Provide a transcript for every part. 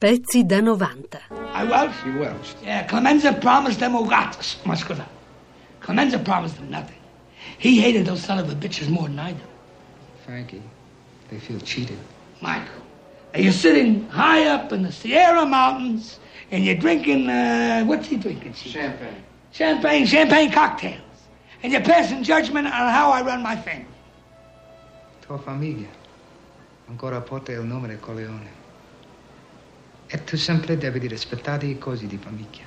Pezzi da 90. I Welsh? You Welsh. Yeah, Clemenza promised them Ugatas. Muscata. Clemenza promised them nothing. He hated those son of a bitches more than I do. Frankie, they feel cheated. Michael, now you're sitting high up in the Sierra Mountains and you're drinking, uh, what's he drinking? Chief? Champagne. Champagne, champagne cocktails. And you're passing judgment on how I run my family. Tua famiglia ancora porta il nome del Coleone. E tu sempre devi rispettare i cosi di famiglia.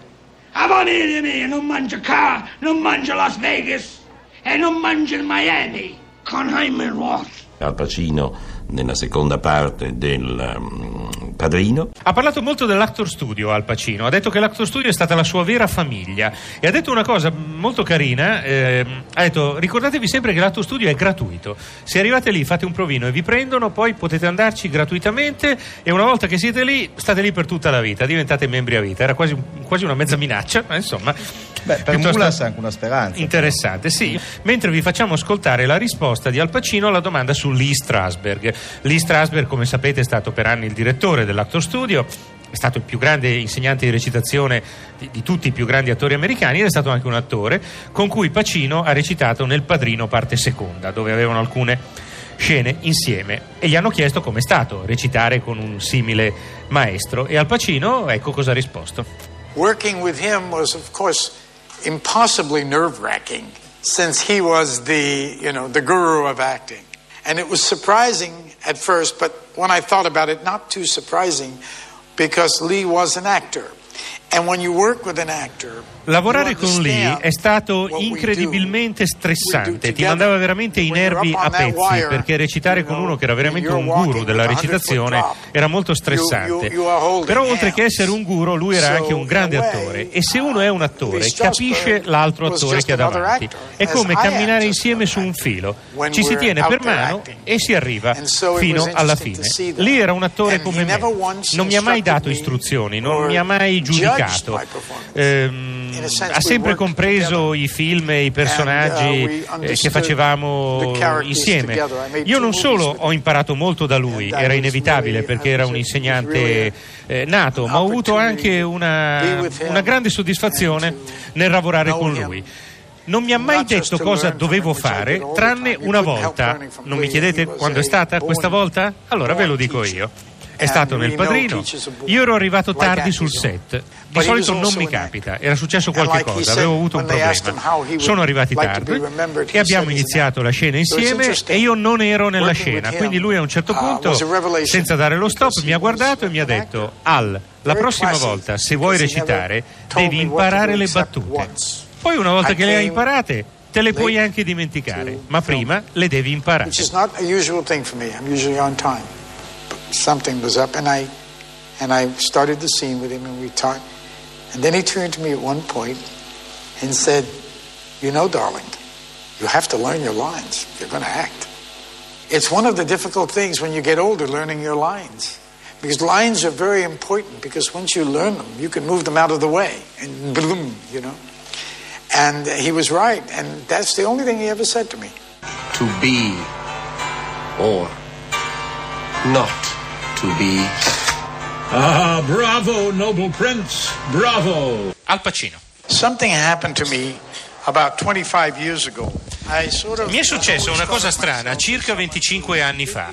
Avanti me, non mangio qua, non mangio Las Vegas e non mangio il Miami con Hyman Roth. Al Pacino nella seconda parte del um, Padrino. Ha parlato molto dell'Actor Studio Al Pacino, ha detto che l'Actor Studio è stata la sua vera famiglia. E ha detto una cosa molto carina, ehm, ha detto ricordatevi sempre che l'Actor Studio è gratuito, se arrivate lì fate un provino e vi prendono, poi potete andarci gratuitamente e una volta che siete lì state lì per tutta la vita, diventate membri a vita, era quasi, quasi una mezza minaccia, ma insomma... Beh, per Mulas è anche una speranza. Interessante, sì. Mentre vi facciamo ascoltare la risposta di Al Pacino alla domanda su Lee Strasberg. Lee Strasberg, come sapete, è stato per anni il direttore dell'Actor Studio, è stato il più grande insegnante di recitazione di, di, tutti i più grandi attori americani ed è stato anche un attore con cui Pacino ha recitato nel Padrino parte seconda, dove avevano alcune scene insieme e gli hanno chiesto come è stato recitare con un simile maestro e Al Pacino ecco cosa ha risposto. Working with him was of course impossibly nerve-wracking since he was the, you know, the guru of acting. And it was surprising at first, but when I thought about it, not too surprising because Lee was an actor. Lavorare con Lee è stato incredibilmente stressante, ti mandava veramente i nervi a pezzi perché recitare con uno che era veramente un guru della recitazione era molto stressante. Però oltre che essere un guru, lui era anche un grande attore. e se uno è un attore capisce l'altro attore che ha davanti. È come camminare insieme su un filo, ci si tiene per mano e si arriva fino alla fine. Lee era un attore come me, non mi ha mai dato istruzioni, non mi ha mai giudicato. Ehm, ha sempre compreso i film e i personaggi uh, eh, che facevamo insieme. Io non solo ho imparato molto da lui, era inevitabile perché era un insegnante eh, nato, ma ho avuto anche una, una grande soddisfazione nel lavorare con lui. Non mi ha mai detto cosa dovevo fare, tranne una volta. Non mi chiedete quando è stata questa volta? Allora ve lo dico io. È stato nel padrino. Io ero arrivato tardi sul set. Di solito non mi capita, era successo qualche cosa, avevo avuto un problema. Sono arrivati tardi e abbiamo iniziato la scena insieme e io non ero nella scena. Quindi lui a un certo punto, senza dare lo stop, mi ha guardato e mi ha detto: Al, la prossima volta, se vuoi recitare, devi imparare le battute. Poi una volta che le hai imparate, te le puoi anche dimenticare, ma prima le devi imparare. Something was up and I and I started the scene with him and we talked and then he turned to me at one point and said, You know, darling, you have to learn your lines you're going to act. It's one of the difficult things when you get older learning your lines. Because lines are very important because once you learn them, you can move them out of the way and boom, you know. And he was right, and that's the only thing he ever said to me. To be or not to be. Ah, bravo, noble prince. Bravo. Al Pacino. Something happened to me about 25 years ago. Mi è successo una cosa strana circa 25 anni fa.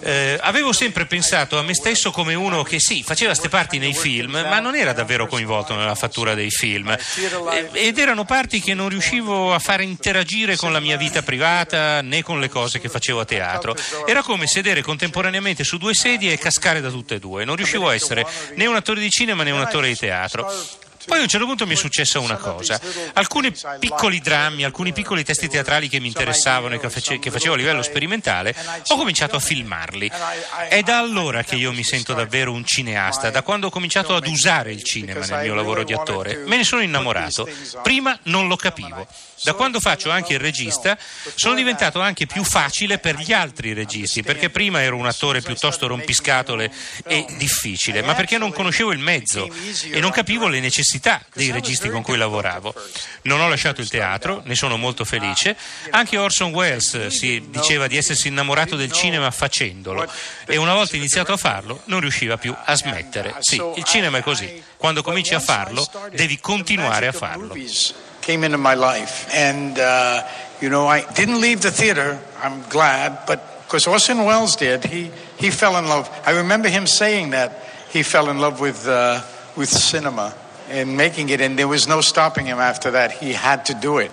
Eh, avevo sempre pensato a me stesso come uno che sì, faceva queste parti nei film, ma non era davvero coinvolto nella fattura dei film. Eh, ed erano parti che non riuscivo a fare interagire con la mia vita privata né con le cose che facevo a teatro. Era come sedere contemporaneamente su due sedie e cascare da tutte e due. Non riuscivo a essere né un attore di cinema né un attore di teatro. Poi a un certo punto mi è successa una cosa. Alcuni piccoli drammi, alcuni piccoli testi teatrali che mi interessavano e che, face, che facevo a livello sperimentale, ho cominciato a filmarli. È da allora che io mi sento davvero un cineasta, da quando ho cominciato ad usare il cinema nel mio lavoro di attore. Me ne sono innamorato. Prima non lo capivo. Da quando faccio anche il regista, sono diventato anche più facile per gli altri registi, perché prima ero un attore piuttosto rompiscatole e difficile, ma perché non conoscevo il mezzo e non capivo le necessità necessità dei registi con cui lavoravo. Non ho lasciato il teatro, ne sono molto felice. Anche Orson Welles si diceva di essersi innamorato del cinema facendolo e una volta iniziato a farlo non riusciva più a smettere. Sì, il cinema è così. Quando cominci a farlo, devi continuare a farlo. Came into my life, and uh, you know, I didn't leave the theater. I'm glad, but because Orson Welles did, he he fell in love. I remember him saying that he fell in love with uh, with cinema and making it, and there was no stopping him after that. He had to do it.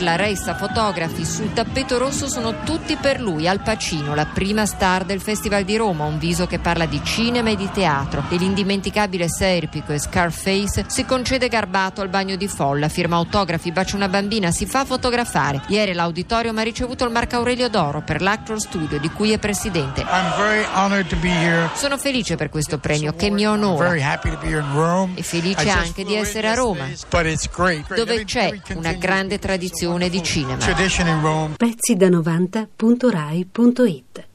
Urla, resta, fotografi sul tappeto rosso sono tutti per lui. Al Pacino, la prima star del Festival di Roma, un viso che parla di cinema e di teatro. E l'indimenticabile Serpico e Scarface si concede garbato al bagno di folla, firma autografi, bacia una bambina, si fa fotografare. Ieri l'auditorium ha ricevuto il Marco Aurelio d'Oro per l'Actor Studio, di cui è presidente. Sono felice per questo premio che mi onora. E felice anche di essere a Roma, dove c'è una grande tradizione di cinema. Pezzi da 90.rai.it